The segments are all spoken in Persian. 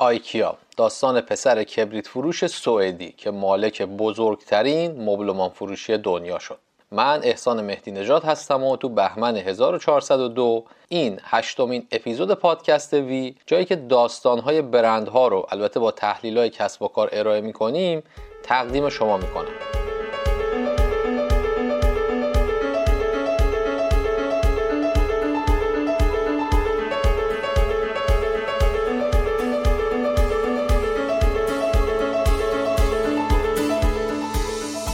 آیکیا داستان پسر کبریت فروش سوئدی که مالک بزرگترین مبلمان فروشی دنیا شد. من احسان مهدی نژاد هستم و تو بهمن 1402 این هشتمین اپیزود پادکست وی جایی که داستانهای برندها رو البته با تحلیل های کسب و کار ارائه می‌کنیم تقدیم شما می‌کنم.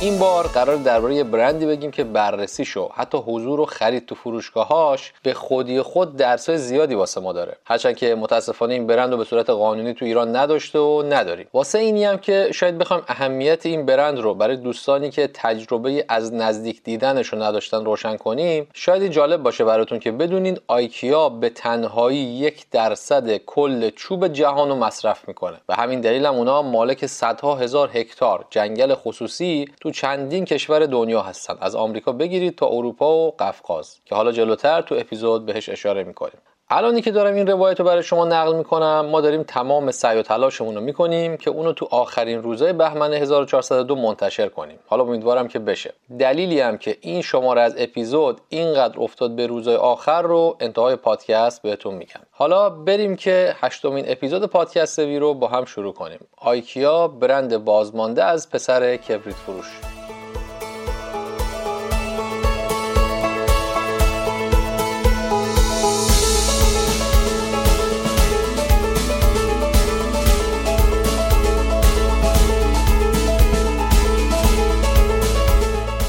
این بار قرار درباره برندی بگیم که بررسی شو. حتی حضور و خرید تو فروشگاهاش به خودی خود درسای زیادی واسه ما داره. هرچند که متاسفانه این برند رو به صورت قانونی تو ایران نداشته و نداریم. واسه اینی هم که شاید بخوایم اهمیت این برند رو برای دوستانی که تجربه از نزدیک دیدنش رو نداشتن روشن کنیم شاید جالب باشه براتون که بدونید آیکیا به تنهایی یک درصد کل چوب جهان رو مصرف می‌کنه. و همین دلیل هم اونا مالک صدها هزار هکتار جنگل خصوصی تو چندین کشور دنیا هستن از آمریکا بگیرید تا اروپا و قفقاز که حالا جلوتر تو اپیزود بهش اشاره می‌کنیم. الانی که دارم این روایت رو برای شما نقل می‌کنم ما داریم تمام سعی و تلاشمون رو می‌کنیم که اونو تو آخرین روزهای بهمن 1402 منتشر کنیم. حالا امیدوارم که بشه. دلیلی هم که این شماره از اپیزود اینقدر افتاد به روزهای آخر رو انتهای پادکست بهتون میگم. حالا بریم که هشتمین اپیزود پادکست وی رو با هم شروع کنیم. آیکیا برند بازمانده از پسر کبریت فروش.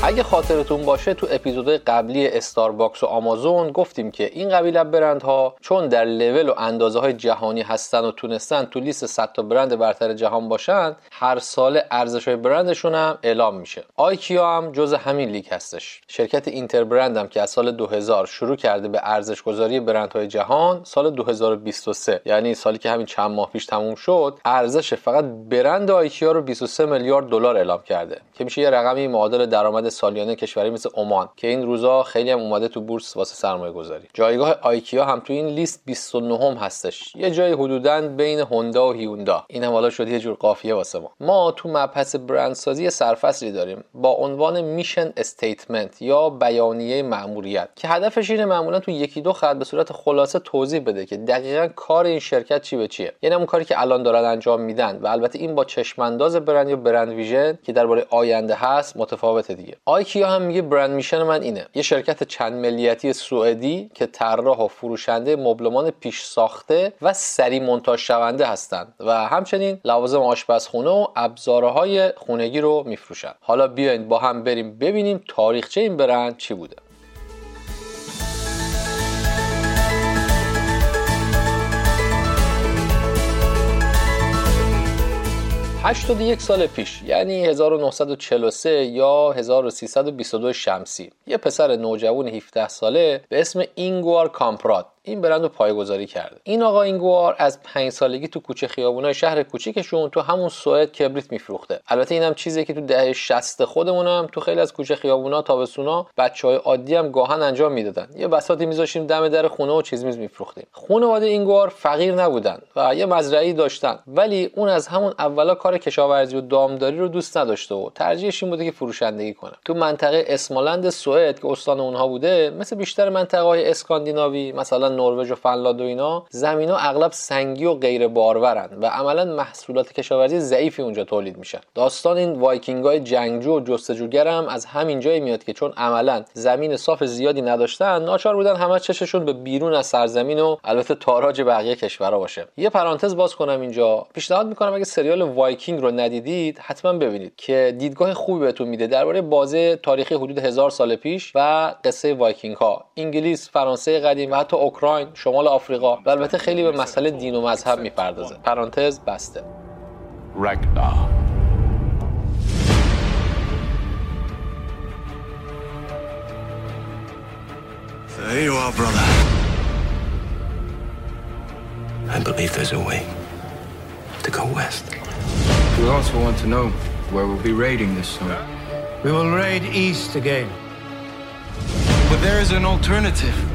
اگه خاطرتون باشه تو اپیزودهای قبلی استارباکس و آمازون گفتیم که این قبیل برندها چون در لول و اندازه های جهانی هستن و تونستن تو لیست 100 تا برند برتر جهان باشن هر سال ارزش های برندشون هم اعلام میشه. آیکیا هم جز همین لیگ هستش. شرکت Interbrand هم که از سال 2000 شروع کرده به ارزش گذاری برندهای جهان سال 2023 یعنی سالی که همین چند ماه پیش تموم شد ارزش فقط برند آیکیا رو 23 میلیارد دلار اعلام کرده که میشه یه رقمی معادل درآمد سالیانه کشوری مثل عمان که این روزا خیلی هم اومده تو بورس واسه سرمایه گذاری جایگاه آیکیا هم تو این لیست 29 هم هستش. یه جای حدودا بین هوندا و هیوندا. این هم حالا شد یه جور قافیه واسه ما. ما تو مبحث برندسازی سرفصلی داریم. با عنوان mission statement یا بیانیه مأموریت که هدفش اینه معمولا تو یکی دو خط به صورت خلاصه توضیح بده که دقیقا کار این شرکت چی به چیه. یعنی اون کاری که الان دارن انجام میدن و البته این با چشمانداز برند یا brand vision که درباره آینده هست متفاوته دیگه. آیکیا هم میگه brand mission من اینه. یه شرکت چند ملیتی سوئدی که طراح و فروشنده مبلمان پیش ساخته و سری مونتاژ شونده هستند و همچنین لوازم آشپزخونه و ابزارهای خونگی رو میفروشن. حالا بیاین با هم بریم ببینیم تاریخچه این برند چی بوده. 81 سال پیش یعنی 1943 یا 1322 شمسی یه پسر نوجوان 17 ساله به اسم اینگوار کامپراد این برند رو پایگذاری کرده. این آقا اینگوار از پنج سالگی تو کوچه خیابونای شهر کوچیکشون تو همون سوئد کبریت میفروخته. البته اینم چیزی که تو دهه 60 خودمونم تو خیلی از کوچه خیابونا تابستونا بچهای عادی هم گاهن انجام می‌دادن. یه بساطی میذاشیم دم در خونه و چیز میز میفروختیم. خانواده اینگوار فقیر نبودن و یه مزرعی داشتن. ولی اون از همون اولا کار کشاورزی و دامداری رو دوست نداشته و ترجیحش این بوده که فروشندگی کنه. تو منطقه اسمالند سوئد که استان اونها بوده مثل بیشتر منطقه های اسکاندیناوی مثلا نروژ و فنلاند و اینا زمینا اغلب سنگی و غیر بارورن و عملا محصولات کشاورزی ضعیفی اونجا تولید میشن. داستان این وایکینگ های جنگجو و جستجوگر هم از همین جا میاد که چون عملا زمین صاف زیادی نداشتن ناچار بودن همه چششون به بیرون از سرزمین و البته تاراج بقیه کشورها باشه. یه پرانتز باز کنم اینجا. پیشنهاد می‌کنم اگه سریال وایکینگ رو ندیدید حتما ببینید که دیدگاه خوبی بهتون میده درباره بازه تاریخی حدود هزار سال پیش و قصه وایکینگ ها انگلیس فرانسه قدیم و حتی اوکراین شمال آفریقا و البته خیلی به مسئله دین و مذهب می‌پردازه پرانتز بسته Ragnar. There you are, brother. I believe there's a way to go west. We also want to know where we'll be raiding this summer. We will raid east again. But there is an alternative.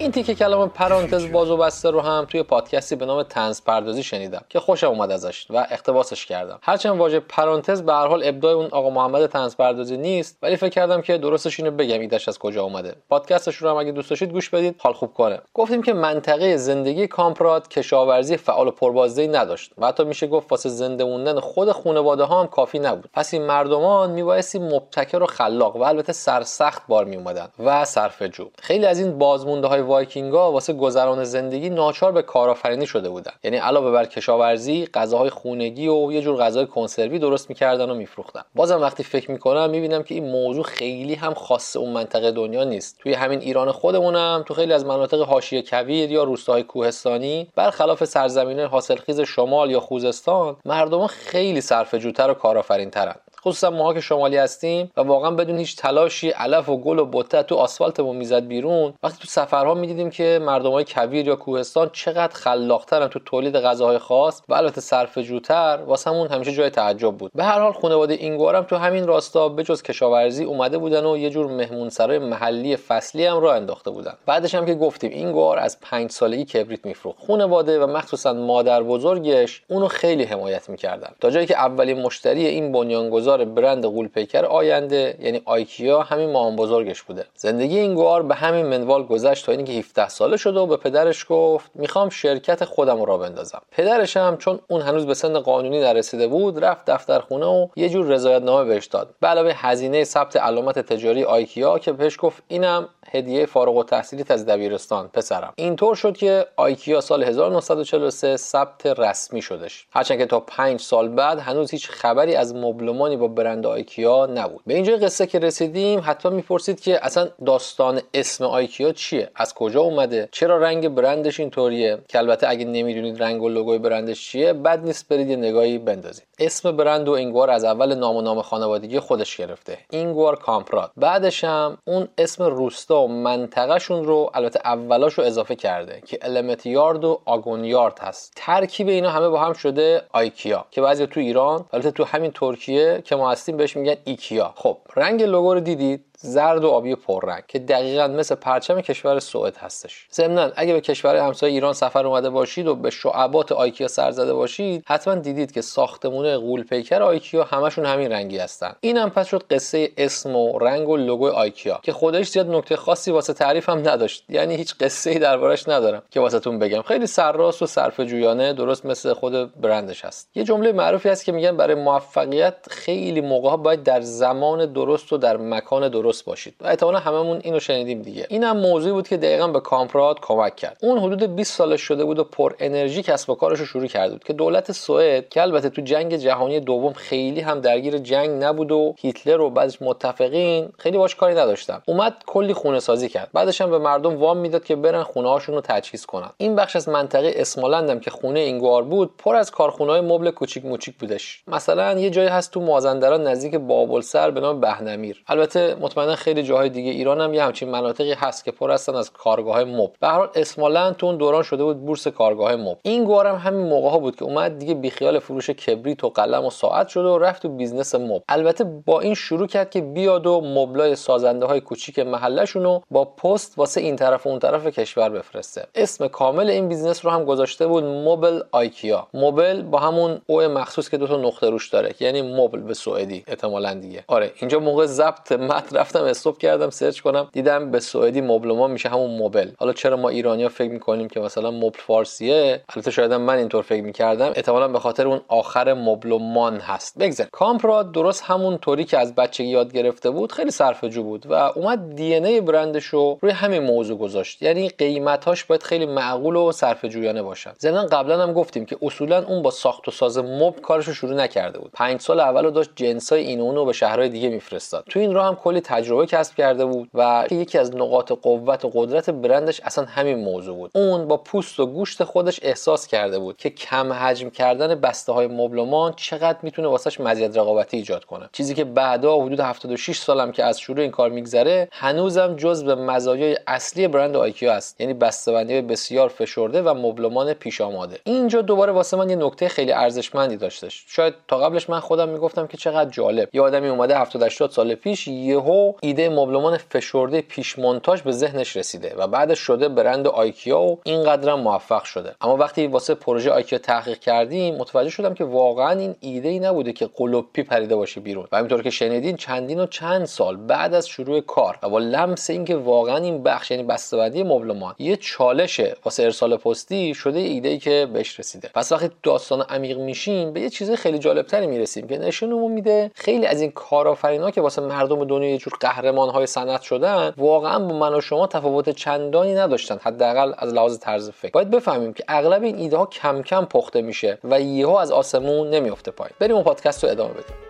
این تیکه کلام پرانتز باز و بسته رو هم توی پادکستی به نام تنز پردازی شنیدم که خوشم اومد ازش و اقتباسش کردم. هرچند واژه پرانتز به هر حال ابداع اون آقا محمد تنز پردازی نیست ولی فکر کردم که درستش اینو بگم ایدش از کجا اومده. پادکستش رو هم اگه دوست داشتید گوش بدید حال خوب کنه. گفتیم که منطقه زندگی کامپراد کشاورزی فعال و پربازدهی نداشت و حتی میشه گفت واسه زنده موندن خود خانواده ها هم کافی نبود. پس این مردمان میبایستی مبتکر و خلاق و البته سرسخت بار میومدن و صرفه خیلی از این بازمونده های وایکینگا واسه گذران زندگی ناچار به کارآفرینی شده بودن. یعنی علاوه بر کشاورزی غذاهای خونگی و یه جور غذای کنسروی درست می‌کردن و میفروختن. بازم وقتی فکر می‌کنم می‌بینم که این موضوع خیلی هم خاص اون منطقه دنیا نیست. توی همین ایران خودمونم تو خیلی از مناطق حاشیه کویر یا روستاهای کوهستانی برخلاف سرزمینه حاصلخیز شمال یا خوزستان مردم خیلی صرفه‌جوتر و کارآفرینترن. خصوصا ماها که شمالی هستیم و واقعا بدون هیچ تلاشی علف و گل و بته تو آسفالتمون می‌زد بیرون وقتی تو سفرها می‌دیدیم که مردم های کویر یا کوهستان چقدر خلاقترن تو تولید غذاهای خاص و البته صرف جوتر واسمون همیشه جای تعجب بود. به هر حال خانواده اینگوارم تو همین راستا بجز کشاورزی اومده بودن و یه جور مهمونسرای محلی فصلی هم راه انداخته بودن. بعدش هم که گفتیم اینگوار از پنج سالگی کبریت میفروخت. خانواده و مخصوصا مادر بزرگش اونو خیلی حمایت می‌کردن. تا جایی که اولین مشتری این بنیانگذار برند قولپیکر آینده یعنی آیکیا همین مامان بزرگش بوده. زندگی این گوار به همین منوال گذشت تا اینکه 17 ساله شده و به پدرش گفت می‌خوام شرکت خودم رو بندازم. پدرش هم چون اون هنوز به سن قانونی نرسیده بود رفت دفتر خونه و یه جور رضایت نامه بهش داد. به علاوه هزینه ثبت علامت تجاری آیکیا که بهش گفت اینم هدیه فارغ و تحصیلیت از دبیرستان پسرم. اینطور شد که آیکیا سال 1943 ثبت رسمی شدش. هرچند که تا 5 سال بعد هنوز هیچ خبری از مبلمانی با برند آیکیا نبود. به اینجا قصه که رسیدیم حتما می‌پرسید که اصلا داستان اسم آیکیا چیه؟ از کجا اومده؟ چرا رنگ برندش اینطوریه؟ که البته اگه نمی‌دونید رنگ و لوگوی برندش چیه بد نیست برید یه نگاهی بندازید. اسم برند رو اینگوار از اول نام و نام خانوادگی خودش گرفته. اینگوار کامپراد. بعدش هم اون اسم روستا و منطقهشون رو البته اولاش رو اضافه کرده که المت یارد و آگون یارد هست. ترکیب اینا همه با هم شده آیکیا که بعضی تو ایران البته تو همین ترکیه که ما هستیم بهش میگن ایکیا. خب رنگ لوگو رو دیدید؟ زرد و آبی پررنگ که دقیقا مثل پرچم کشور سوئد هستش. ضمنا اگه به کشور همسایه ایران سفر اومده باشید و به شعبات آیکیا سر زده باشید حتما دیدید که ساختمونه غول پیکر آیکیا همشون همین رنگی هستن. اینم پس شد قصه اسم و رنگ و لوگو آیکیا که خودش زیاد نکته خاصی واسه تعریف هم نداشت. یعنی هیچ قصه ای دربارش ندارم که واسهتون بگم. خیلی سرراست و صرف جویانه درست مثل خود برندش هست. یه جمله معروفی هست که میگن برای موفقیت خیلی موقع باید در زمان درست و در مکان درست درست باشید. و احتمالا هممون اینو شنیدیم دیگه. اینم موضوعی بود که دقیقا به کامپراد کمک کرد. اون حدود 20 سالش شده بود و پر انرژی کسب و کارش رو شروع کرده بود که دولت سوئد که البته تو جنگ جهانی دوم خیلی هم درگیر جنگ نبود و هیتلر و بعدش متفقین خیلی باش کاری نداشتن. اومد کلی خونه سازی کرد. بعدش هم به مردم وام می‌داد که برن خونه هاشون رو تجهیز کنن. این بخش از منطقه اسمالند که خونه اینگوار بود پر از کارخونه های مبل کوچیک موچیک بودش. مثلا یه جایی هست تو مازندران نزدیک بابلسر به نام بهنمیر. البته مطمئنا خیلی جاهای دیگه. ایران هم یه همچین مناطقی هست که پر هستن از کارگاه های مبل. به هر حال اسمالند تو اون دوران شده بود بورس کارگاه مبل. این هم همین موقع ها بود که اومد دیگه بیخیال فروش کبریت و قلم و ساعت شده و رفت تو business مبل. البته با این شروع کرد که بیاد و مبلای سازنده های کوچیک محلشون رو با پست واسه این طرف و اون طرف کشور بفرسته. اسم کامل این business رو هم گذاشته بود موبل آیکیا. موبل با همون او مخصوص که دو تا نقطه روش داره یعنی موبل به سوئدی احتمالاً دیگه. آره اینجا موقع ضبط متن رفتم استوب کردم سرچ کنم دیدم به سوئدی مبلما میشه همون موبل حالا چرا ما ایرانیا فکر می‌کنیم که مثلا مبل فارسیه؟ البته شاید من اینطور فکر می‌کردم. احتمالاً به خاطر اون آخر مبلمان هست. بگذار کامپراد درست همون طوری که از بچگی یاد گرفته بود خیلی صرفه‌جو بود و اومد دی ان ای برندش رو روی همین موضوع گذاشت. یعنی قیمتاش باید خیلی معقول و صرفه‌جویانه باشن. ضمن قبلا هم گفتیم که اصولا اون با ساخت و ساز مبل کارش رو شروع نکرده بود. پنج سال اول داشت جنسای این اونو به شهرهای دیگه میفرستاد. تو این راه هم کلی تجربه کسب کرده بود و یکی از نقاط قوت و قدرت برندش اصلا همین موضوع بود. اون با پوست و گوشت خودش احساس کرده بود که کم حجم کردن بسته های مبلمان چقدر می‌تونه واسش مزیت رقابتی ایجاد کنه. چیزی که بعدا حدود 76 سالم که از شروع این کار میگذره هنوزم به مزایای اصلی برند آیکیا است. یعنی بسته‌بندی بسیار فشرده و مبلمان پیش آماده. اینجا دوباره واسه من یه نکته خیلی ارزشمندی داشتش. شاید تا قبلش من خودم می‌گفتم که چقدر جالب. یه آدمی اومده 70 80 سال پیش یهو ایده مبلمان فشرده پیش مونتاژ به ذهنش رسیده و بعدش شده برند آیکیا و اینقدر موفق شده. اما وقتی واسه پروژه آیکیا تحقیق کردیم متوجه شدم که واقعا این ایده ای نبوده که قلوپی پریده باشه بیرون. و همینطور که شنیدین چندین و چند سال بعد از شروع کار و با لمس اینکه واقعا این بخش یعنی بسته‌بندی مبلمان یه چالشه واسه ارسال پستی شده ایده ای که بهش رسیده. پس وقتی داستان عمیق میشیم به یه چیز خیلی جالبتری می‌رسیم که نشونمون میده خیلی از این کارآفرینا که واسه مردم دنیا یه جور قهرمان های صنعت شدن واقعا با من و شما تفاوت چندانی نداشتن حداقل از لحاظ طرز فکر. باید بفهمیم که اغلب این ایده ها کم کم پخته میشه و یهو از آسمون نمیفته پایین. بریم اون پادکست رو ادامه بدیم.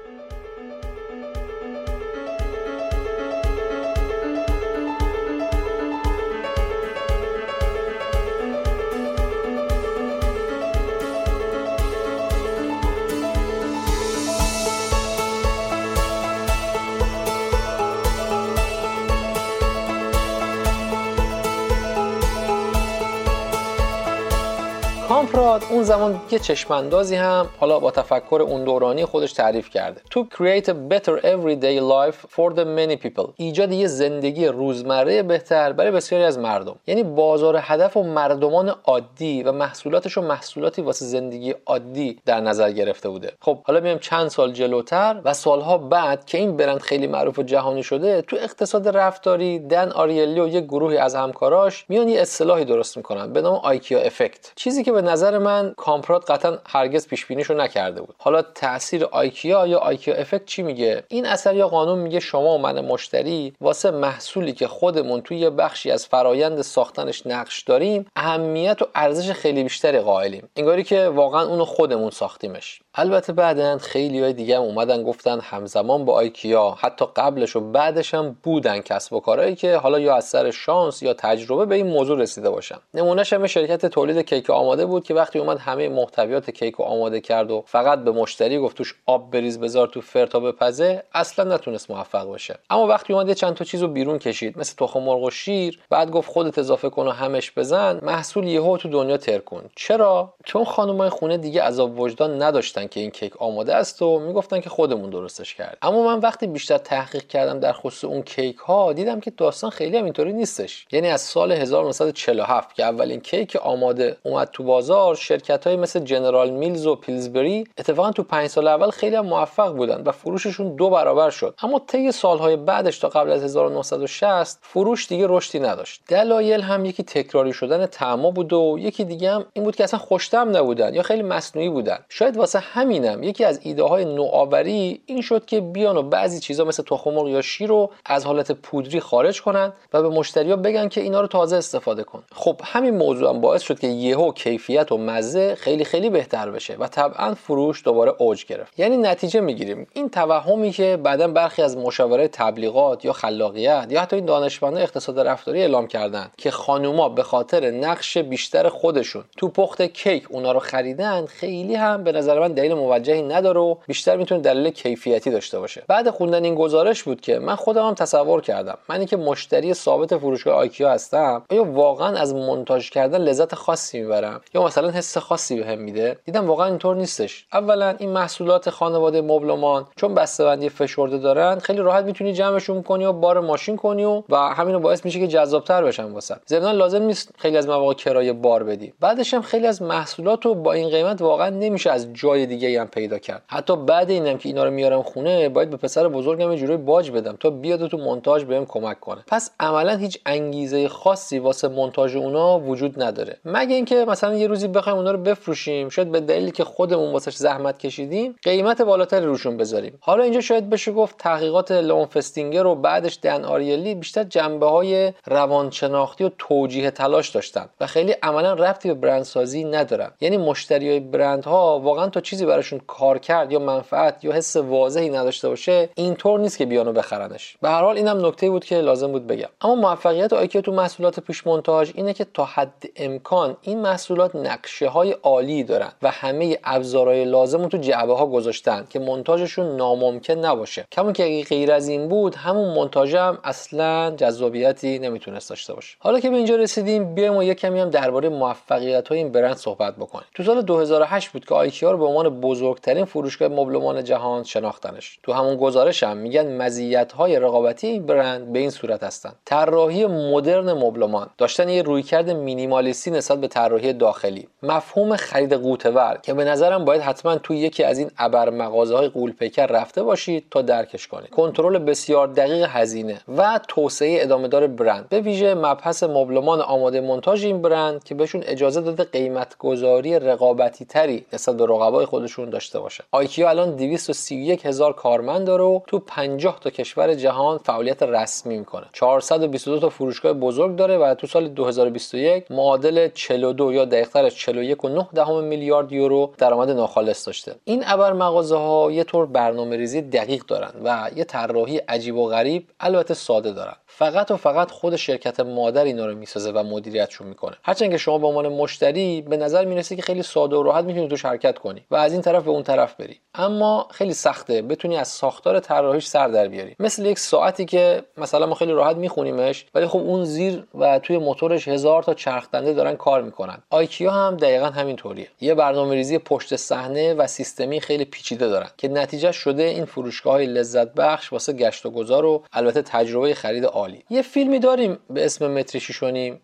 کامپراد اون زمان یه چشماندازی هم حالا با تفکر اون دورانی خودش تعریف کرده. تو create a better everyday life for the many people. ایجاد یه زندگی روزمره بهتر برای بسیاری از مردم. یعنی بازار هدف و مردمان عادی و محصولاتش و محصولاتی واسه زندگی عادی در نظر گرفته بوده. خب حالا میایم چند سال جلوتر و سالها بعد که این برند خیلی معروف و جهانی شده تو اقتصاد رفتاری دن آریلی و یه گروهی از همکاراش میان یه اصطلاحی درست می‌کنن به نام آیکیا افکت. چیزی که به نظر من کامپراد قطعا هرگز پیش بینیشو نکرده بود. حالا تاثیر آیکیا یا آیکیا افکت چی میگه؟ این اثر یا قانون میگه شما و من مشتری واسه محصولی که خودمون توی یه بخشی از فرایند ساختنش نقش داریم اهمیت و ارزش خیلی بیشتری قائلیم. انگاری که واقعا اونو خودمون ساختیمش. البته بعدا خیلی های دیگه هم اومدن گفتن همزمان با آیکیا حتی قبلش و بعدش هم بودن کسب و کارهایی که حالا یا از سر شانس یا تجربه به این موضوع رسیده باشن. نمونهش هم شرکت تولید کیک آماده بود که اومد همه محتویات کیک رو آماده کرد و فقط به مشتری گفت توش آب بریز بذار تو فر تا بپزه اصلا نتونست موفق بشه اما وقتی اومد یه چند تا چیزو بیرون کشید مثل تخم مرغ و شیر بعد گفت خودت اضافه کن و همش بزن محصول یهو تو دنیا ترکون چرا؟ چون خانمای خونه دیگه عذاب وجدان نداشتن که این کیک آماده است و می‌گفتن که خودمون درستش کرد اما من وقتی بیشتر تحقیق کردم در خصوص اون کیک ها دیدم که داستان خیلی هم اینطوری نیستش. یعنی از سال 1947 که اولین کیک آماده اومد تو بازار شرکت های مثل جنرال میلز و پیلزبری اتفاقا تو 5 سال اول خیلی هم موفق بودن و فروششون دو برابر شد. اما طی سالهای بعدش تا قبل از 1960 فروش دیگه رشدی نداشت. دلایل هم یکی تکراری شدن تعما بود و یکی دیگه هم این بود که اصلا خوشتم نبودن یا خیلی مصنوعی بودن. شاید واسه همینم یکی از ایده های نوآوری این شد که بیان و بعضی چیزا مثل تخم یا شیر رو از حالت پودری خارج کنن و به مشتریا بگن که اینا رو تازه استفاده کن. خب همین موضوع هم باعث شد که یهو کیفیت و مزه خیلی خیلی بهتر بشه و طبعا فروش دوباره اوج گرفت. یعنی نتیجه می‌گیریم. این توهمی که بعدا برخی از مشاوره تبلیغات یا خلاقیت یا حتی این دانشمندان اقتصاد رفتاری اعلام کردن که خانوما به خاطر نقش بیشتر خودشون تو پخت کیک اونا رو خریدن خیلی هم به نظر من دلیل موجهی نداره و بیشتر می‌تونه دلیل کیفیتی داشته باشه. بعد خوندن این گزارش بود که من خودم هم تصور کردم. منی که مشتری ثابت فروشگاه آیکیا هستم آیا واقعا از مونتاژ کردن لذت خاصی می‌برم؟ یا مثلا حس خاصی بهم میده. دیدم واقعا اینطور نیستش. اولا این محصولات خانواده مبلمان چون بسته‌بندی فشرده دارن خیلی راحت می‌تونی جمعشون کنی و بار ماشین کنی و و همین باعث میشه که جذابتر بشن واسه. ضمن لازم نیست خیلی از مواقع کرایه بار بدی. بعدش هم خیلی از محصولات رو با این قیمت واقعا نمیشه از جای دیگه هم پیدا کرد. حتی بعد اینم که اینا رو میارم خونه باید به پسر بزرگم یه باج بدم تا بیاد تو مونتاژ بهم کمک کنه. پس عملا هیچ انگیزه خاصی واسه مونتاژ اونا وجود نداره. مگه اینکه مثلا یه روزی بخوایم اونا رو بفروشیم شاید به دلیلی که خودمون واسش زحمت کشیدیم قیمت بالاتری روشون بذاریم. حالا اینجا شاید بشه گفت تحقیقات لون فستینگر و بعدش دن آریلی بیشتر جنبه های روانشناختی و توجیه تلاش داشتن و خیلی عملا ربطی به برندسازی ندارن. یعنی مشتری های برندها واقعا تا چیزی براشون کار کرد یا منفعت یا حس واضحی نداشته باشه اینطور نیست که بیانو بخرنش. به هر حال اینم نکته بود که لازم بود بگم. اما موفقیت آیکیا تو محصولات پیش مونتاژ اینه که تا حد امکان این محصولات نقشه های عالی دارن و همه ابزارهای لازم تو جعبه ها گذاشتن که مونتاژشون ناممکن نباشه. کمون که اگه غیر از این بود همون مونتاژ هم اصلا جذابیتی نمی‌تونست داشته باشه. حالا که به اینجا رسیدیم بیایم و یک کمی هم درباره موفقیت های این برند صحبت بکنیم. تو سال 2008 بود که آیکیا رو به عنوان بزرگترین فروشگاه مبلمان جهان شناختنش. تو همون گزارش هم میگن مزیت های رقابتی این برند به این صورت هستن. طراحی مدرن مبلمان. داشتن یه رویکرد مینیمالیستی نسبت به طراحی داخلی. مفهوم خرید قوتور که به نظرم باید حتما توی یکی از این ابر مغازه های قولپیکر رفته باشید تا درکش کنید. کنترل بسیار دقیق هزینه و توسعه ادامه دار برند. به ویژه مبحث مبلمان آماده منتاژ این برند که بهشون اجازه داده قیمت گذاری رقابتی تری نسبت به رقبای خودشون داشته باشه. آیکیا الان 231 هزار کارمند داره و تو 50 تا کشور جهان فعالیت رسمی می‌کنه. 422 تا فروشگاه بزرگ داره و تو سال 2021 معادل 42 یا دقیقتر 41.9 میلیارد یورو درآمد ناخالص داشته. این ابر مغازه ها یه طور برنامه ریزی دقیق دارن و یه طراحی عجیب و غریب البته ساده دارن. فقط و فقط خود شرکت مادر اینا رو می‌سازه و مدیریتشون می‌کنه. هرچند که شما به عنوان مشتری به نظر می‌رسه که خیلی ساده و راحت می‌تونی توش حرکت کنی و از این طرف به اون طرف بری. اما خیلی سخته بتونی از ساختار طراحیش سر در بیاری. مثل یک ساعتی که مثلا ما خیلی راحت میخونیمش ولی خب اون زیر و توی موتورش هزار تا چرخ دنده دارن کار می‌کنن. آیکیا هم دقیقا همین طوریه یه برنامه‌ریزی پشت صحنه و سیستمی خیلی پیچیده دارن که نتیجه شده این فروشگاه های لذت بخش واسه گشت و گذار و البته تجربه خرید عالی. یه فیلمی داریم به اسم متر شیشونیم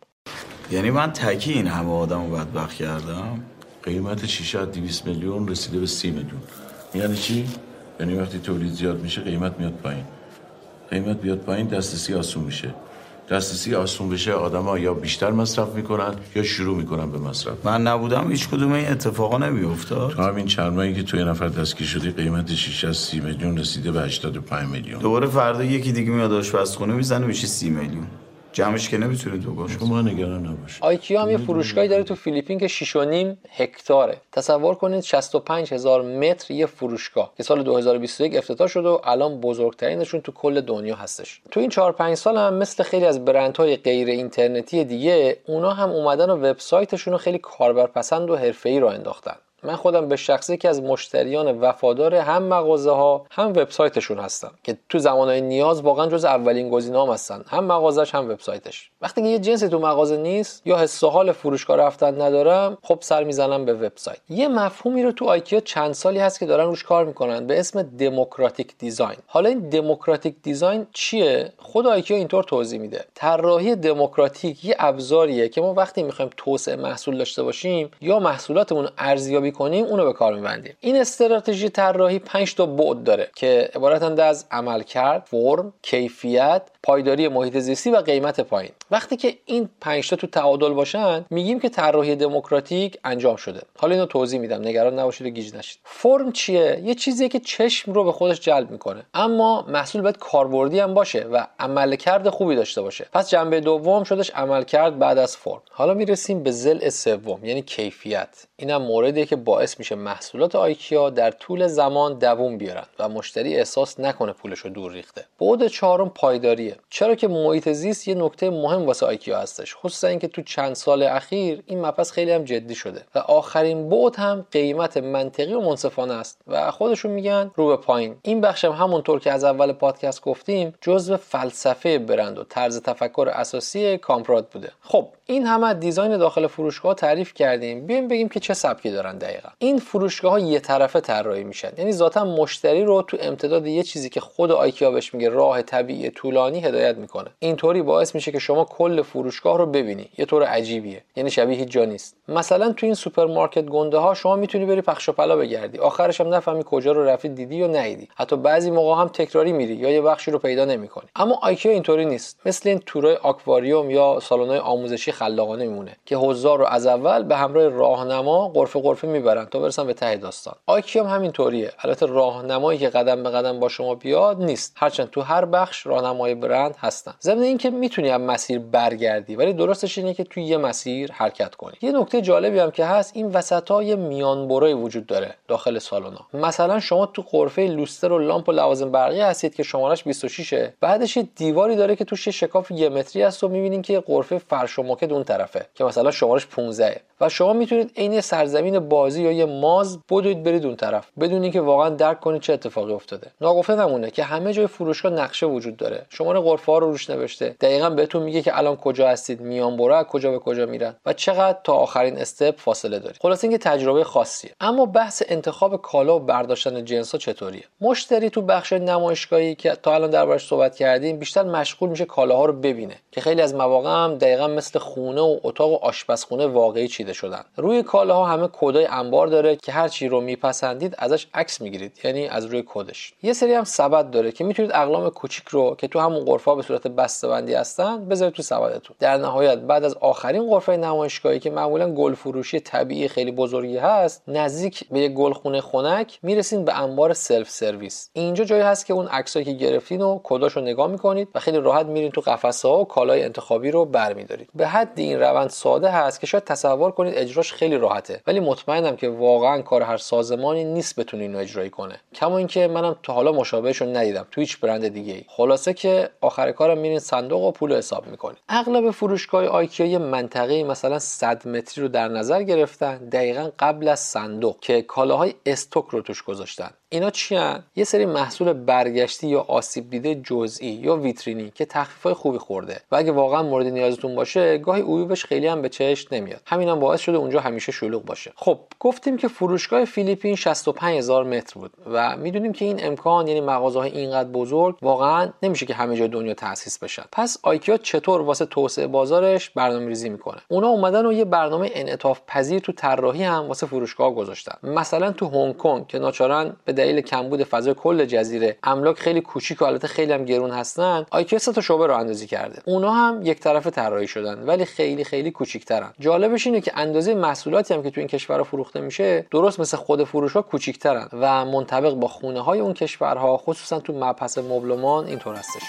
یعنی من تکی این همه آدم رو بدبخت کردم. قیمت شیشه از 200 میلیون رسیده به 30 میلیون. یعنی چی؟ یعنی وقتی تولید زیاد میشه قیمت میاد پایین. قیمت بیاد پایین دسترسی آسون میشه. دسترسی آسون بشه آدما یا بیشتر مصرف می‌کنن یا شروع می‌کنن به مصرف. من نبودم هیچ کدوم این اتفاقا نمیافتاد. تو همین چند ماهی که تو یه نفر دستگیر شدی قیمت شیشه از 30 میلیون رسیده به 85 میلیون. دوباره فردا یکی دیگه میاد آشپزخونه می‌زنه میشه 30 میلیون. جمعش که نمی‌تونید تو باش شما نگران نباش آیکیا هم یه فروشگاهی داره تو فیلیپین که 6.5 هکتاره. تصور کنید 65 هزار متر یه فروشگاه که سال 2021 افتتاح شده و الان بزرگترینشون تو کل دنیا هستش. تو این 4 5 سال هم مثل خیلی از برندهای غیر اینترنتی دیگه اونا هم اومدن و وبسایتشون رو خیلی کاربرپسند و حرفه‌ای رو انداختن. من خودم به شخصی که از مشتریان وفادار هم مغازه ها هم وبسایتشون هستم که تو زمانهای نیاز واقعا جز اولین گزینه‌ام هستن. هم مغازش هم وبسایتش. وقتی که یه جنسی تو مغازه نیست یا حس و حال فروشگاه رفتن ندارم خب سر می‌زنم به وبسایت. یه مفهومی رو تو آیکیا چند سالی هست که دارن روش کار می‌کنن به اسم دموکراتیک design. حالا این democratic design چیه؟ خود آیکیا اینطور توضیح میده. طراحی دموکراتیک یه ابزاریه که ما وقتی می‌خوایم توسعه محصول داشته باشیم یا محصولاتمون ارزیابی کنیم اونو به کار میبندیم. این استراتژی طراحی 5 تا بعد داره که عبارتند از عملکرد فرم کیفیت پایداری محیط زیستی و قیمت پایین. وقتی که این 5 تا تو تعادل باشن میگیم که طراحی دموکراتیک انجام شده. حالا اینو توضیح میدم. نگران نباشید گیج نشید. فرم چیه؟ یه چیزیه که چشم رو به خودش جلب می‌کنه. اما محصول باید کاربردی هم باشه و عملکرد خوبی داشته باشه. پس جنبه دوم شدش عملکرد بعد از فرم. حالا می‌رسیم به ضلع سوم یعنی کیفیت. اینم موردیه که باعث میشه محصولات آیکیا در طول زمان دووم بیارن و مشتری احساس نکنه پولش رو دور ریخته. بعد چهارم پایداریه. چرا که محیط زیست یه نکته مهم واسه آیکیا هستش خصوصا اینکه تو چند سال اخیر این مبحث خیلی هم جدی شده و آخرین بعد هم قیمت منطقی و منصفانه است و خودشون میگن رو به پایین. این بخشم همونطور که از اول پادکست گفتیم جزو فلسفه برند و طرز تفکر اساسی کامپراد بوده. خب این همه دیزاین داخل فروشگاه تعریف کردیم. بیایم بگیم که چه سبکی دارن دقیقا. این فروشگاه ها یه طرفه طراحی میشن. یعنی ذاتا مشتری رو تو امتداد یه چیزی که خود آیکیا بهش میگه راه طبیعی طولانی هدایت می‌کنه. اینطوری باعث میشه که شما کل فروشگاه رو ببینی. یه طور عجیبیه. یعنی شبیه هیچ جا نیست. مثلا تو این سوپرمارکت گنده ها شما می‌تونی بری پخش و پلا بگردی. آخرش هم نفهمی کجا رو رفتی دیدی یا ندیدی. حتی بعضی موقع هم تکراری میری یا یه بخشی رو پیدا نمی‌کنی. اما آیکیا اینطوری نیست. مثل این تورای آکواریوم یا سالن‌های آموزشی خلاقانه میمونه که حضار رو از اول به همراه راهنما غرفه غرفه می‌برن تا برسن به ته داستان. آیکیا هم همینطوریه. البته راهنمایی که قدم به قدم با شما بیاد نیست. هرچند تو هر بخش راهنمای برند هستن. ضمن اینکه می‌تونی از مسیر برگردی ولی درستش اینه که توی یه مسیر حرکت کنی. یه نکته جالبی هم که هست این وسط های میان‌برایی وجود داره داخل سالونا مثلا شما تو غرفه لوستر و لامپ و لوازم برقی هستید که شمارش 26 بعدش یه دیواری داره که توش شکاف یه متری هست و می‌بینین که قرفه فرش و موکد اون طرفه که مثلا شمارش 15 و شما می‌تونید عین سرزمین بازی یا یه ماز بدوید برید اون طرف بدون اینکه واقعا درک کنید چه اتفاقی افتاده. ناگفته نمونه که همه جای فروشگاه نقشه وجود داره. شما عنوان غرفه ها رو روش نوشته. دقیقا بهتون میگه که الان کجا هستید میان برو کجا به کجا میرن و چقدر تا آخرین استپ فاصله داری خلاص اینکه تجربه خاصیه. اما بحث انتخاب کالا و برداشتن جنس ها چطوریه؟ مشتری تو بخش نمایشگاهی که تا الان دربارش صحبت کردیم بیشتر مشغول میشه کالاها رو ببینه که خیلی از مواقع هم دقیقا مثل خونه و اتاق و آشپزخونه واقعی چیده شدن. روی کالاها همه کدای انبار داره که هر چی رو میپسندید ازش عکس می‌گیرید یعنی از روی کدش. یه سری هم سبد داره که می‌تونید اقلام کوچیک رو که تو همون غرفه به صورت بسته‌بندی هستن بذارید تو سبدتون در نهایت بعد از آخرین غرفه نمایشگاهی که معمولا گل فروشی طبیعی خیلی بزرگی هست نزدیک به یک گلخونه خنک می‌رسین به انبار سلف سرویس. اینجا جایی هست که اون عکسایی که گرفتین و کداشو نگاه می‌کنید و خیلی راحت میرین تو قفسه ها و کالای انتخابی رو برمیدارید. به حدی این روند ساده هست که شاید تصور کنید اجراش خیلی راحته. ولی مطمئنم که واقعا کار هر سازمانی نیست بتونه اینو اجرایی کنه. کما اینکه منم تا حالا مشابهش رو ندیدم. تو هیچ برند دیگه ای خلاصه که آخر کارم میرین صندوق و پول حساب می‌کنید اغلب فروشگاه آیکیا یه منطقه مثلا 100 متری رو در نظر گرفتن. دقیقا قبل از صندوق که کالاهای استوک رو توش گذاشتن. اینا چی هن؟ یه سری محصول برگشتی یا آسیب دیده جزئی یا ویترینی که تخفیفای خوبی خورده و اگه واقعا مورد نیازتون باشه گاهی عیوبش خیلی هم به چشم نمیاد. همین هم باعث شده اونجا همیشه شلوغ باشه. خب گفتیم که فروشگاه فیلیپین 65 هزار متر بود و می‌دونیم که این امکان یعنی مغازه های اینقدر بزرگ واقعا نمیشه که همه جای دنیا تاسیس بشن پس آیکیا چطور واسه توسعه بازارش برنامه ریزی می‌کنه؟ اونا اومدن و یه برنامه انعطاف پذیر تو طراحی هم واسه فروشگاه گذاشتن. مثلا تو هنگ کنگ که ناچارن به دلیل کمبود فضای کل جزیره. املاک خیلی کوچیک و البته خیلی هم گرون هستن. آیکیا سه تا شعبه رو اندازی کرده. اونا هم یک طرفه طراحی شدن ولی خیلی خیلی کوچیک‌ترن. جالبش اینه که اندازه محصولاتی هم که تو این کشور فروخته میشه درست مثل خود فروشها کوچیک‌ترن و منطبق با خونه های اون کشورها خصوصا تو مبحث مبلمان اینطور هستش.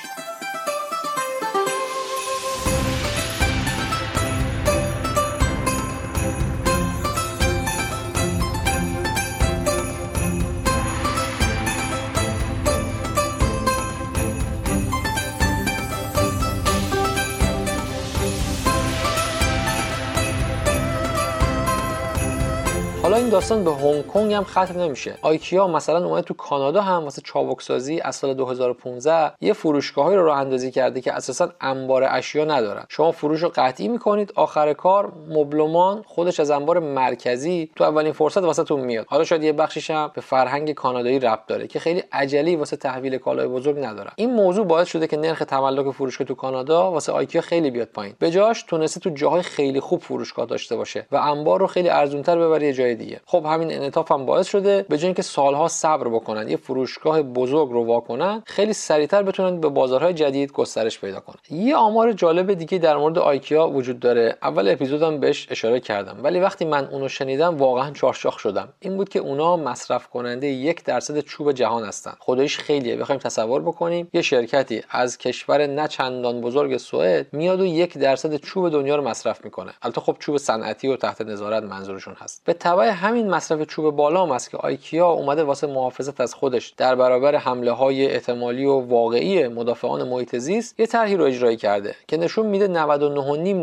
داستان به هنگ کنگ هم ختم نمیشه. آیکیا مثلا اومده تو کانادا هم واسه چابک سازی از سال 2015 یه فروشگاهی رو راه اندازی کرده که اساسا انبار اشیا ندارن. شما فروش رو قطعی می‌کنید آخر کار مبلمان خودش از انبار مرکزی تو اولین فرصت واسهتون میاد. حالا شاید یه بخشش هم به فرهنگ کانادایی ربط داره که خیلی عجلی واسه تحویل کالای بزرگ ندارن. این موضوع باعث شده که نرخ تملک فروشگاه تو کانادا واسه آیکیا خیلی بیاد پایین. به جاش تونسته تو جاهای خیلی خوب فروشگاه داشته باشه و انبار رو خیلی ارزونتر ببره یه جای دیگه. خب همین انعطاف هم باعث شده به جای اینکه سالها صبر بکنن یه فروشگاه بزرگ رو واکنن خیلی سریعتر بتونن به بازارهای جدید گسترش پیدا کنن. یه آمار جالب دیگه در مورد آیکیا وجود داره. اول اپیزودم بهش اشاره کردم. ولی وقتی من اونو شنیدم واقعا چارشاخ شدم. این بود که اونا مصرف کننده یک درصد چوب جهان هستن. خدایش خیلیه. بخوایم تصور بکنیم یه شرکتی از کشور نه چندان بزرگ سوئد میاد و یک درصد چوب دنیا رو مصرف می‌کنه. البته خب چوب صنعتی و تحت نظارت منظورشون هست. به تبع همین مصرف چوب بالا هم است که آیکیا اومده واسه محافظت از خودش در برابر حمله های احتمالی و واقعی مدافعان محیط زیست یه طرحی رو اجرایی کرده که نشون میده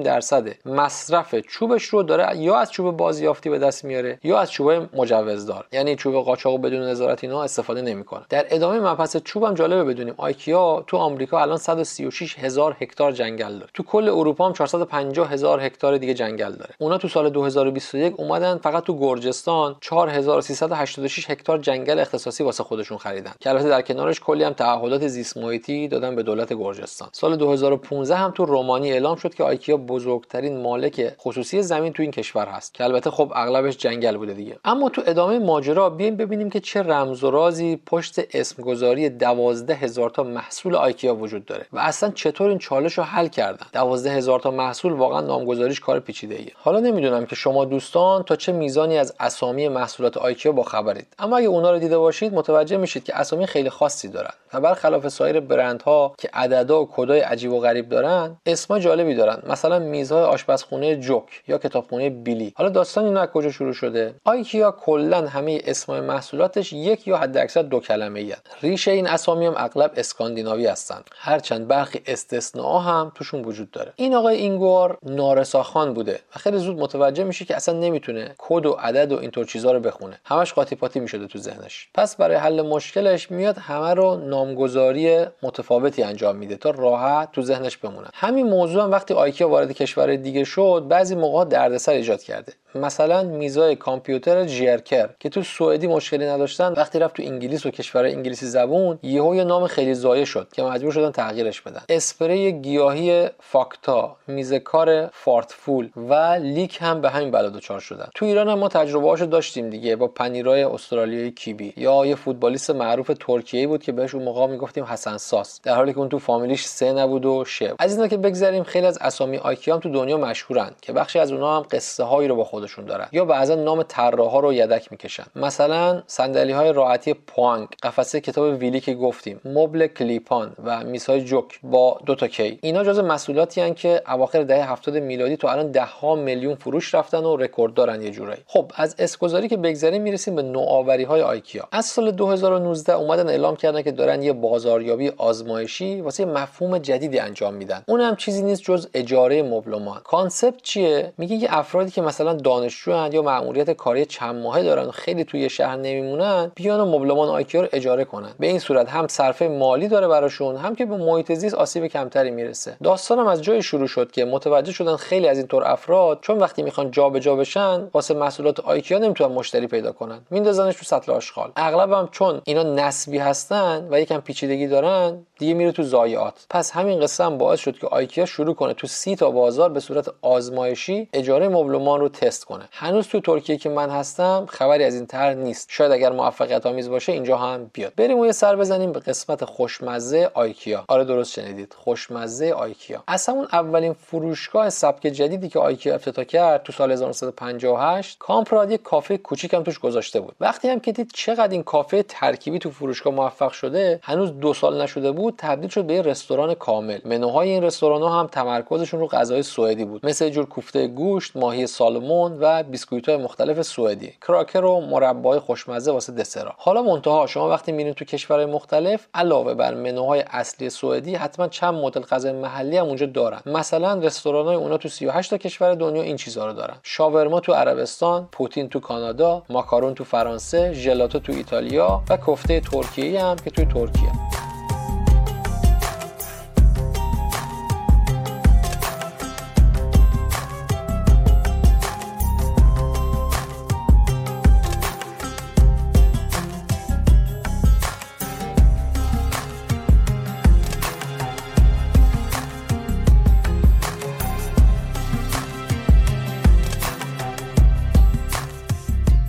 99.5 درصد مصرف چوبش رو داره یا از چوب بازیافتی به دست میاره یا از چوب مجوزدار. یعنی چوب قاچاق بدون نظارت اینا استفاده نمی‌کنه. در ادامه مبحث چوب هم جالبه بدونیم. آیکیا تو آمریکا الان 136 هزار هکتار جنگل داره. تو کل اروپا هم 450 هزار هکتار دیگه جنگل داره. اونا تو سال 2021 اومدن فقط تو گرجستان 4386 هکتار جنگل اختصاصی واسه خودشون خریدن. که البته در کنارش کلی هم تعهدات زیست محیطی دادن به دولت گرجستان. سال 2015 هم تو رومانی اعلام شد که آیکیا بزرگترین مالک خصوصی زمین تو این کشور هست که البته خب اغلبش جنگل بوده دیگه. اما تو ادامه ماجرا بیایم ببینیم که چه رمز و رازی پشت اسمگذاری دوازده هزار تا محصول آیکیا وجود داره و اصلا چطور این چالش رو حل کردن؟ دوازده هزار تا محصول واقعا نامگذاریش کار پیچیده ایه حالا نمی‌دونم که شما دوستان تا چه میزانی از اسامی محصولات آیکیا با خبرید. اما اگه اونا رو دیده باشید متوجه میشید که اسامی خیلی خاصی دارن و برخلاف سایر برندها که عددا و کدای عجیب و غریب دارن اسم جالبی دارن. مثلا میزهای آشپزخونه جوک یا کتابخونه بیلی. حالا داستان اینا از کجا شروع شده؟ آیکیا کلا همه اسمای محصولاتش یک یا حداکثر دو کلمه ای ریشه این اسامی هم اغلب اسکاندیناوی هستن هرچند برخی استثناء هم توشون وجود داره. این آقای اینگوار نارساخان بوده و خیلی زود متوجه میشه که اصلا نمی‌تونه کد و عدد و اینطور چیزا رو بخونه. همش قاطی پاتی می‌شده تو ذهنش. پس برای حل مشکلش میاد همه رو نامگذاری متفاوتی انجام میده تا راحت تو ذهنش بمونن همین موضوع هم وقتی آیکیا وارد کشور دیگه شد بعضی موقع دردسر ایجاد کرده. مثلا میزای کامپیوتر جیرکر که تو سوئدی مشکلی نداشتن وقتی رفت تو انگلیس و کشور انگلیسی زبون یهو یه نام خیلی زایه شد که مجبور شدن تغییرش بدن. اسپری گیاهی فاکتا میز کار فارتفول و لیک هم به همین بلا دچار شدن. تو ایران هم ما تجربه هاشو داشتیم دیگه با پنیرای استرالیایی کیبی. یا یه فوتبالیست معروف ترکیه‌ای بود که بهش اون موقع می‌گفتیم حسن ساس. در حالی که اون تو فامیلیش س نبود و ش از این که بگذریم خیلی از اسامی آیکیام تو دنیا مشهورن که بخشی از اونها هم قصه هایی رو با خودشون دارن. یا بعضا نام طراحا رو یدک می‌کشن. مثلا صندلی های راحتی پوانگ قفسه کتاب بیلی که گفتیم مبل کلیپان و میزای جوک با دو تا کی. اینا جز محصولاتی که اواخر دهه 70 میلادی تو الان ده ها میلیون فروش رفتن و رکورد دارن یه جورایی. خب از اسم‌گذاری که بگذریم می‌رسیم به نوآوری های آیکیا. از سال 2019 اومدن اعلام کردن که دارن یه بازاریابی آزمایشی واسه مفهوم جدیدی انجام میدن. اون هم چیزی نیست جز اجاره مبلمان. concept چیه؟ میگه که افرادی که مثلا دانشجو یا مأموریت کاری چند ماهه دارن و خیلی توی شهر نمیمونن بیان و مبلمان آیکیا رو اجاره کنن. به این صورت هم صرفه مالی داره براشون هم که به محیط زیست آسیب کمتری می‌رسه. داستانم از جایی شروع شد که متوجه شدن خیلی از اینطور افراد چون وقتی می‌خوان جابجا بشن واسه محصولات آیکیا نمی‌تونن مشتری پیدا کنن؟ میندازنش تو سطل آشغال. اغلبم چون اینا نصبی هستن و یکم پیچیدگی دارن دیگه میره تو ضایعات پس همین قصه هم باعث شد که آیکیا شروع کنه تو سی تا بازار به صورت آزمایشی اجاره مبلمان رو تست کنه. هنوز تو ترکیه که من هستم خبری از این طرح نیست. شاید اگر موفقیت آمیز باشه اینجا هم بیاد. بریم و یه سر بزنیم به قسمت خوشمزه آیکیا. آره درست شنیدید. خوشمزه آیکیا. از همون اولین فروشگاه سبک جدیدی که آیکیا افتتاح کرد تو سال 1958 کامپراد یک کافه کوچیک هم توش گذاشته بود. وقتی هم که دید چقدر این کافه ترکیبی تو فروشگاه موفق شده هنوز دو سال نشده بود تبدیل شد به یه رستوران کامل. منوهای این رستوران ها هم تمرکزشون رو غذای سوئدی بود. مثل جور کوفته گوشت ماهی سالمون و بیسکویت های مختلف سوئدی. کراکر و مربای خوشمزه واسه دسرا. حالا منتها شما وقتی میرین تو کشورهای مختلف علاوه بر منوهای اصلی سوئدی حتما چند مدل غذای محلی هم اونجا دارن. مثلا رستوران های اونا تو 38 تا کشور دنیا این چیزها رو دارن. شاورما تو عربستان پوتین تو کانادا ماکارون تو فرانسه ژلاتو تو ایتالیا و کفته ترکیه هم که توی ترکیه.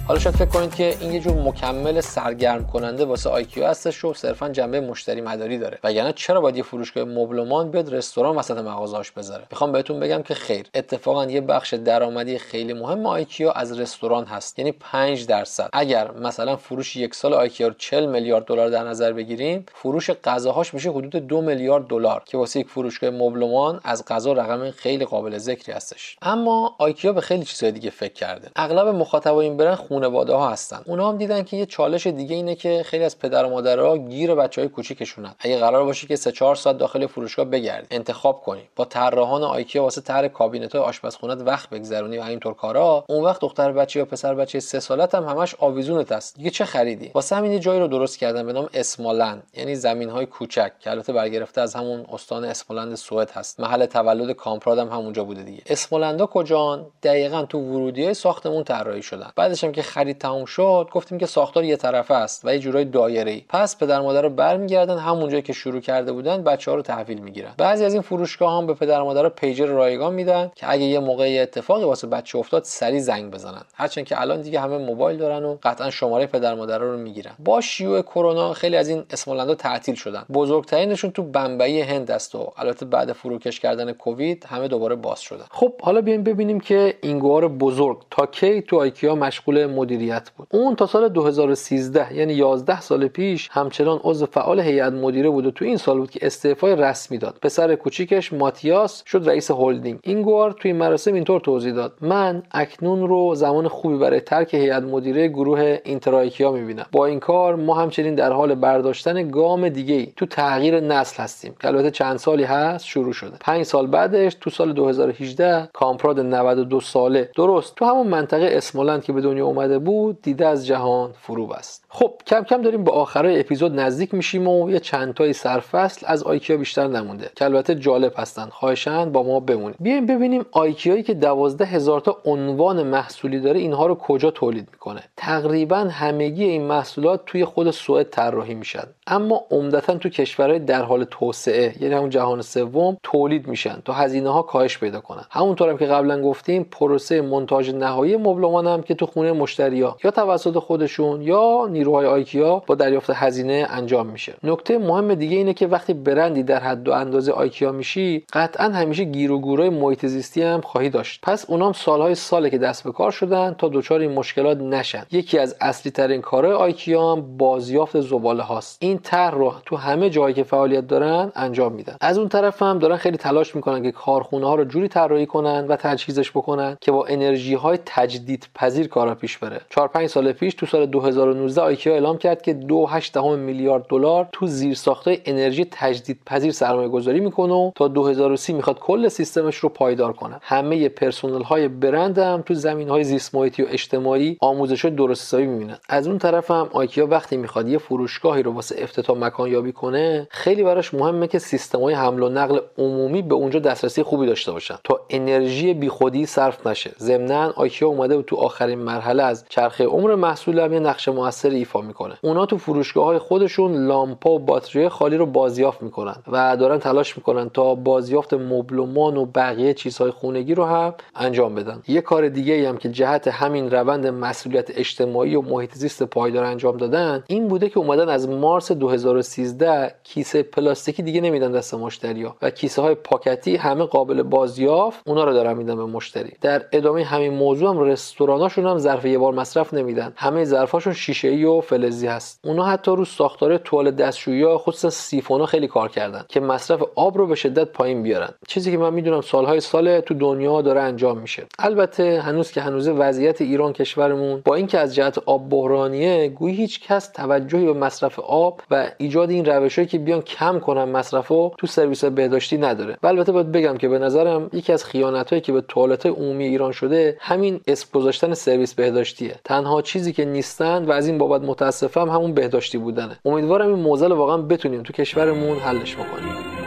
حالا شاید فکر کنید که این یه جور مکمل سرگرم کننده واسه آیکیا هستش و صرفا جنبه مشتری مداری داره. وگرنه چرا باید یه فروشگاه مبلمان بیاد رستوران وسط مغازه‌اش بذاره؟ می‌خوام بهتون بگم که خیر. اتفاقا یه بخش درآمدی خیلی مهم آیکیا از رستوران هست. یعنی 5 درصد. اگر مثلا فروش یک سال آیکیا رو 40 میلیارد دلار در نظر بگیریم فروش غذاهاش میشه حدود 2 میلیارد دلار که واسه یک فروشگاه مبلمان از غذا رقم خیلی قابل ذکری هستش. اما آیکیا به خیلی چیزهای دیگه فکر کرده. اغلب مخاطبای این برند خانواده ها هستن. اونا هم دیدن که یه چالش دیگه اینه که خیلی از پدر و مادرها گیر بچه های کوچیکشونن. اگه قرار باشه که 3 4 ساعت داخل فروشگاه بگردی انتخاب کنی. با طراحان آیکیا واسه طرح کابینت های آشپزخونه وقت بگذرونی و اینطور کارا اون وقت دختر بچه یا پسر بچه 3 سالت هم همش آویزونت است دیگه چه خریدی؟ واسه همین یه جایی رو درست کردن به نام اسمالند. یعنی زمین های کوچک. که البته برگرفته از همون استان اسمالند سوئد هست. محل تولد کامپراد هم همونجا بوده دیگه. اسمالندا کجان؟ دقیقا تو ورودی ساختمون طراحی شدن. بعدش هم خرید تموم شد گفتیم که ساختار یه طرفه است و یه جورای دایره‌ای. پس پدر مادر رو برمیگردن همون جایی که شروع کرده بودن بچه ها رو تحویل می‌گیرن. بعضی از این فروشگاه هم به پدر مادر پیجر رایگان میدن که اگه یه موقع اتفاقی واسه بچه افتاد سری زنگ بزنن. هرچند که الان دیگه همه موبایل دارن و قطعا شماره پدر مادر رو می‌گیرن. با شیوع کرونا خیلی از این اسمالندا تعطیل شدن. بزرگترینشون تو بمبئی هند است و البته بعد فروکش کردن کووید همه دوباره باز شدن. خب حالا بیایم ببینیم که اینگوار بزرگ تا کی تو آیکیا مشغول مدیریت بود. اون تا سال 2013 یعنی 11 سال پیش همچنان عضو فعال هیئت مدیره بود و تو این سال بود که استعفای رسمی داد. پسر کوچیکش ماتیاس شد رئیس هلدینگ. اینگوار توی مراسم اینطور توضیح داد. من اکنون رو زمان خوبی برای ترک هیئت مدیره گروه اینتر آیکیا می‌بینم. با این کار ما همچنین در حال برداشتن گام دیگه ای تو تغییر نسل هستیم که البته چند سالی هست شروع شده. پنج سال بعدش تو سال 2018 کامپراد 92 ساله. درست. تو همون منطقه اسمالند که به دنیا اومده بود دیده از جهان فرو بست. خب کم کم داریم به آخرای اپیزود نزدیک میشیم و یه چند تای سرفصل از آیکیا بیشتر نمونده. که البته جالب هستن. خواهشان با ما بمونید بیایم ببینیم آیکیایی که دوازده هزار تا عنوان محصولی داره اینها رو کجا تولید می‌کنه. تقریبا همگی این محصولات توی خود سوئد طراحی میشن. اما عمدتا تو کشورهای در حال توسعه یعنی همون جهان سوم تولید میشن تا هزینه ها کاهش پیدا کنن. همونطور هم که قبلا گفتیم پروسه منتاج نهایی مبلمان هم که تو خونه مشتریا یا توسط خودشون یا نیروهای آیکیا با دریافت هزینه انجام میشه. نکته مهم دیگه اینه که وقتی برندی در حد و اندازه آیکیا میشی قطعا همیشه گیر و گورای محیط زیستی هم خواهی داشت. پس اونام سالهای ساله که دست به کار شدن تا دچار این مشکلات نشن. یکی از اصلی ترین کارهای آیکیا هم بازیافت زباله هاست. این طرح رو تو همه جایی که فعالیت دارن انجام میدن. از اون طرف هم دارن خیلی تلاش می‌کنن که کارخونه ها رو جوری طراحی کنن و تجهیزش بکنن که با انرژی های تجدید پذیر کارا پیش بره. 4 5 سال پیش تو سال 2019 آیکیا اعلام کرد که 2.8 میلیارد دلار تو زیرساختهای انرژی تجدید پذیر سرمایه گذاری می‌کنه و تا 2030 می‌خواد کل سیستمش رو پایدار کنه. همه پرسنل های برند هم تو زمین های زیست و اجتماعی آموزش درست حسابی می‌بینن. از اون طرف هم آیکیا وقتی می‌خواد یه فروشگاهی رو واسه افتتاح مکان یابی کنه خیلی براش مهمه که سیستم های حمل و نقل عمومی به اونجا دسترسی خوبی داشته باشن تا انرژی بیخودی صرف نشه. ضمنا آیکیا اومده تو آخرین مرحله از چرخه عمر محصول هم یه نقش موثری ایفا می‌کنه. اونا تو فروشگاه های خودشون لامپا و باتری خالی رو بازیافت می‌کنن و دارن تلاش می‌کنن تا بازیافت مبلمان و بقیه چیزهای خونگی رو هم انجام بدن. یه کار دیگه هم که جهت همین روند مسئولیت اجتماعی و محیط زیست پایدار انجام دادن این بوده که اومدن از مارس 2013 کیسه پلاستیکی دیگه نمیدن دست مشتریا و کیسه های پاکتی همه قابل بازیافت اونا رو دارن میدن به مشتری. در ادامه همین موضوع هم رستوراناشون هم ظرف یه بار مصرف نمیدن. همه ظرفاشون شیشه ای و فلزی هست. اونا حتی رو ساختار توالت دستشویی خصوصا سیفونا خیلی کار کردن که مصرف آب رو به شدت پایین بیارن. چیزی که من می‌دونم سالهای سال تو دنیا داره انجام میشه. البته هنوز که هنوز وضعیت ایران کشورمون با اینکه از جهت آب بحرانیه گویی هیچ کس توجهی به مصرف آب و ایجاد این روشهایی که بیان کم کنن مصرفو تو سرویس بهداشتی نداره. و البته باید بگم که به نظرم یکی از خیانتهایی که به توالت عمومی ایران شده همین اسم گذاشتن سرویس بهداشتیه. تنها چیزی که نیستن و از این بابت متاسفم همون بهداشتی بودنه. امیدوارم این موزل واقعا بتونیم تو کشورمون حلش بکنیم.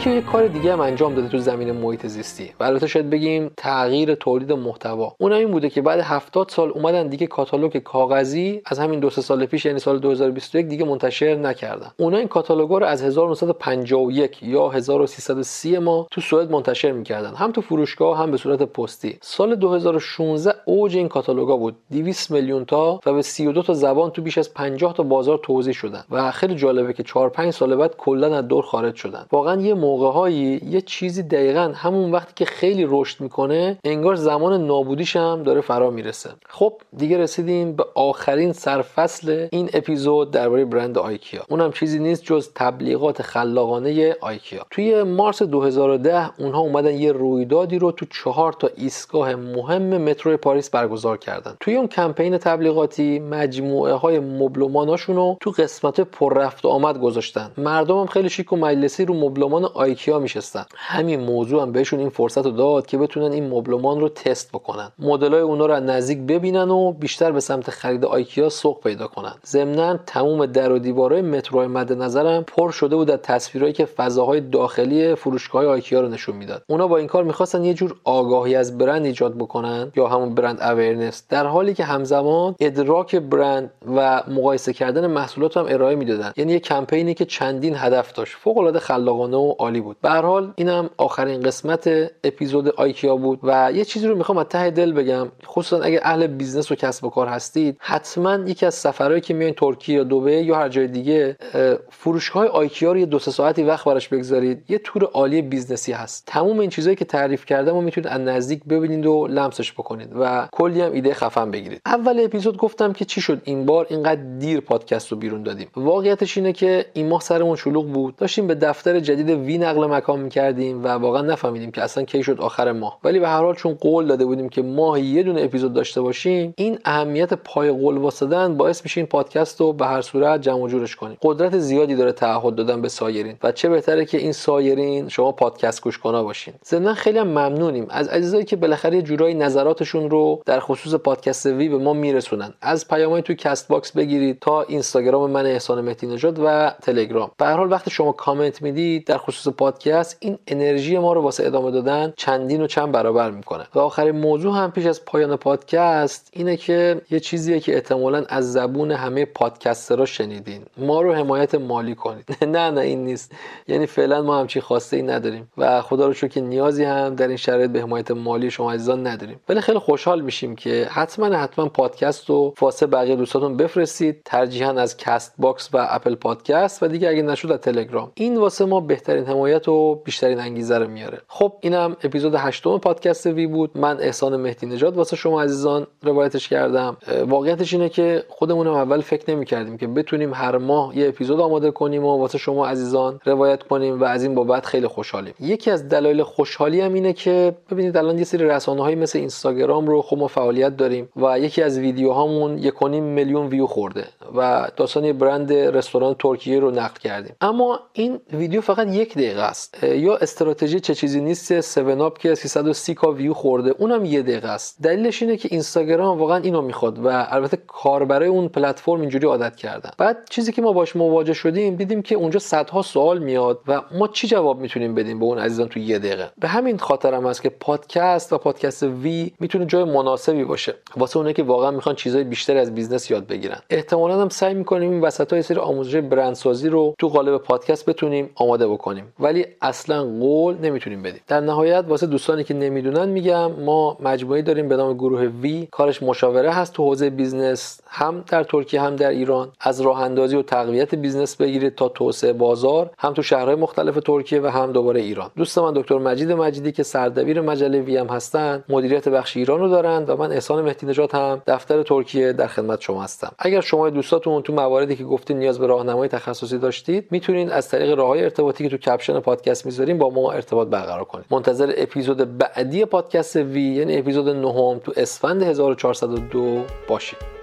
آیکیا یک کار دیگه هم انجام داده تو زمین محیط زیستی. و البته شاید بگیم تغییر تولید محتوا. اون این بوده که بعد 70 سال اومدن دیگه کاتالوگ کاغذی از همین دو سه سال پیش یعنی سال 2021 دیگه منتشر نکردن. اونا این کاتالوگا رو از 1951 یا 1330 ما تو سوئد منتشر می‌کردن. هم تو فروشگاه هم به صورت پستی. سال 2016 اوج این کاتالوگا بود. 200 میلیون تا و به 32 تا زبان تو بیش از 50 تا بازار توزیع شدن. و خیلی جالبه که 4 5 سال بعد کلا از دور خارج شدن. واقعا یه موقعهایی یه چیزی دقیقا همون وقتی که خیلی رشد می‌کنه انگار زمان نابودیش هم داره فرا می‌رسه. خب دیگه رسیدیم به آخرین سرفصل این اپیزود درباره برند آیکیا. اونم چیزی نیست جز تبلیغات خلاقانه آیکیا. توی مارس 2010 اونها اومدن یه رویدادی رو تو چهار تا ایستگاه مهم مترو پاریس برگزار کردن. توی اون کمپین تبلیغاتی مجموعه های مبلماناشون رو تو قسمت پر رفت آمد گذاشتن. مردم هم خیلی شیک و مجلسی رو مبلمان آیکیا میشستن. همین موضوع هم بهشون این فرصت رو داد که بتونن این مبلمان رو تست بکنن. مدلای اونا رو از نزدیک ببینن و بیشتر به سمت خرید آیکیا سوق پیدا کنن. ضمنا تموم در و دیوارهای مترو مد نظرم پر شده بود از تصویرهایی که فضاهای داخلی فروشگاه آیکیا رو نشون می‌داد. اونا با این کار می‌خواستن یه جور آگاهی از برند ایجاد بکنن یا همون brand awareness در حالی که همزمان ادراک برند و مقایسه کردن محصولات هم ارائه می‌دادن. یعنی یه کمپینی که چندین هدف داشت. فوق العاده خلاقانه و عالی بود. به هر حال اینم آخرین قسمت اپیزود آیکیا بود و یه چیزی رو می‌خوام از ته دل بگم. خصوصا اگه اهل بیزنس و کسب و کار هستید حتما یکی از سفرهایی که میاین ترکیه یا دبی یا هر جای دیگه فروشگاه آیکیا رو یه دو سه ساعتی وقت براش بگذارید. یه تور عالی بیزنسی هست. تموم این چیزایی که تعریف کردم و می‌تونید از نزدیک ببینید و لمسش بکنید و کلی هم ایده خفن بگیرید. اول اپیزود گفتم که چی شد؟ این بار اینقدر دیر پادکست رو بیرون دادیم. واقعیتش اینه که این ماه سرمون شلوغ بود. داشتیم به دفتر جدید وی نقل مکان می‌کردیم و واقعا نفهمیدیم که اصلا کی شد آخر ماه. ولی به هر حال چون قول داده بودیم که ماه یه دونه اپیزود داشته باشیم این اهمیت پای قول وایسادن باعث میشه این پادکست رو به هر صورت جمع جورش کنیم. قدرت زیادی داره تعهد دادن به سایرین و چه بهتره که این سایرین شما پادکست گوش کنا باشین. ضمن خیلی هم ممنونیم. از عزیزایی که بالاخره یه جورایی نظراتشون رو در خصوص پادکست وی به ما میرسونن. از پیامای توی Castbox بگیرید تا اینستاگرام من احسان مهدی نژاد و تلگرام. به هر حال وقتی شما کامنت می‌دید در خصوص پادکست این انرژی ما رو واسه ادامه دادن چندین و چند برابر می‌کنه. و آخرین موضوع هم پیش از پایان پادکست اینه که یه چیزیه که احتمالا از زبون همه پادکسترها شنیدین. ما رو حمایت مالی کنید. نه نه این نیست. یعنی فعلا ما همچین خواسته ای نداریم. و خدا رو شکر که نیازی هم در این شرایط به حمایت مالی شما عزیزان نداریم. ولی خیلی خوشحال میشیم که حتما حتما پادکست رو واسه بقیه دوستاتون بفرستید ترجیحاً از Castbox و Apple Podcast و دیگه اگه نشد از تلگرام این واسه ما بهترین حمایت و بیشترین انگیزه رو میاره. خب اینم اپیزود هشتم پادکست وی بود. من احسان مهدی نژاد واسه شما عزیزان روایتش کردم. واقعیتش اینه که خودمونم اول فکر نمی‌کردیم که بتونیم هر ماه یه اپیزود آماده کنیم و واسه شما عزیزان روایت کنیم و از این بابت خیلی خوشحالیم. یکی از دلایل خوشحالی هم اینه که ببینید الان یه سری رسانه مثل اینستاگرام رو خب ما فعالیت داریم و یکی از ویدیوهامون 1.5 میلیون ویو خورده و داستان برند رستوران ترکیه رو نقد کردیم. اما این ویدیو فقط یک است. یا استراتژی چه چیزی نیست؟ 7 اپ که 330 کا ویو خورده اونم یه دقیقه است. دلیلش اینه که اینستاگرام واقعا اینو می‌خواد و البته کاربرای اون پلتفرم اینجوری عادت کردن. بعد چیزی که ما باش مواجه شدیم دیدیم که اونجا صدها سوال میاد و ما چی جواب می‌تونیم بدیم به اون عزیزان تو یه دقیقه؟ به همین خاطر هم هست که پادکست و پادکست وی می‌تونه جای مناسبی باشه. واسه اونایی که واقعا می‌خوان چیزای بیشتر از business یاد بگیرن. احتمالا هم سعی می‌کنیم این وسط یه سری آموزش برندسازی رو تو قالب پادکست بتونیم آماده بکنیم. ولی اصلا قول نمی‌تونیم بدیم. در نهایت واسه دوستانی که نمی‌دونن میگم ما مجموعه داریم به نام گروه وی کارش مشاوره هست تو حوزه business هم در ترکیه هم در ایران. از راه اندازی و تقویت business بگیرید تا توسعه بازار هم تو شهرهای مختلف ترکیه و هم دوباره ایران. دوست من دکتر مجید مجیدی که سردبیر مجله وی هم هستن مدیریت بخش ایران رو دارن و من احسان مهدی نژاد هم دفتر ترکیه در خدمت شما هستم. اگر شما دوستاتون تو مواردی که گفتین نیاز به راهنمای تخصصی داشتید می‌تونید از طریق راههای ارتباطی که تو کپشن پادکست می‌ذاریم با ما ارتباط برقرار کنید. منتظر اپیزود بعدی پادکست وی یعنی اپیزود نهم تو اسفند 1402 باشید.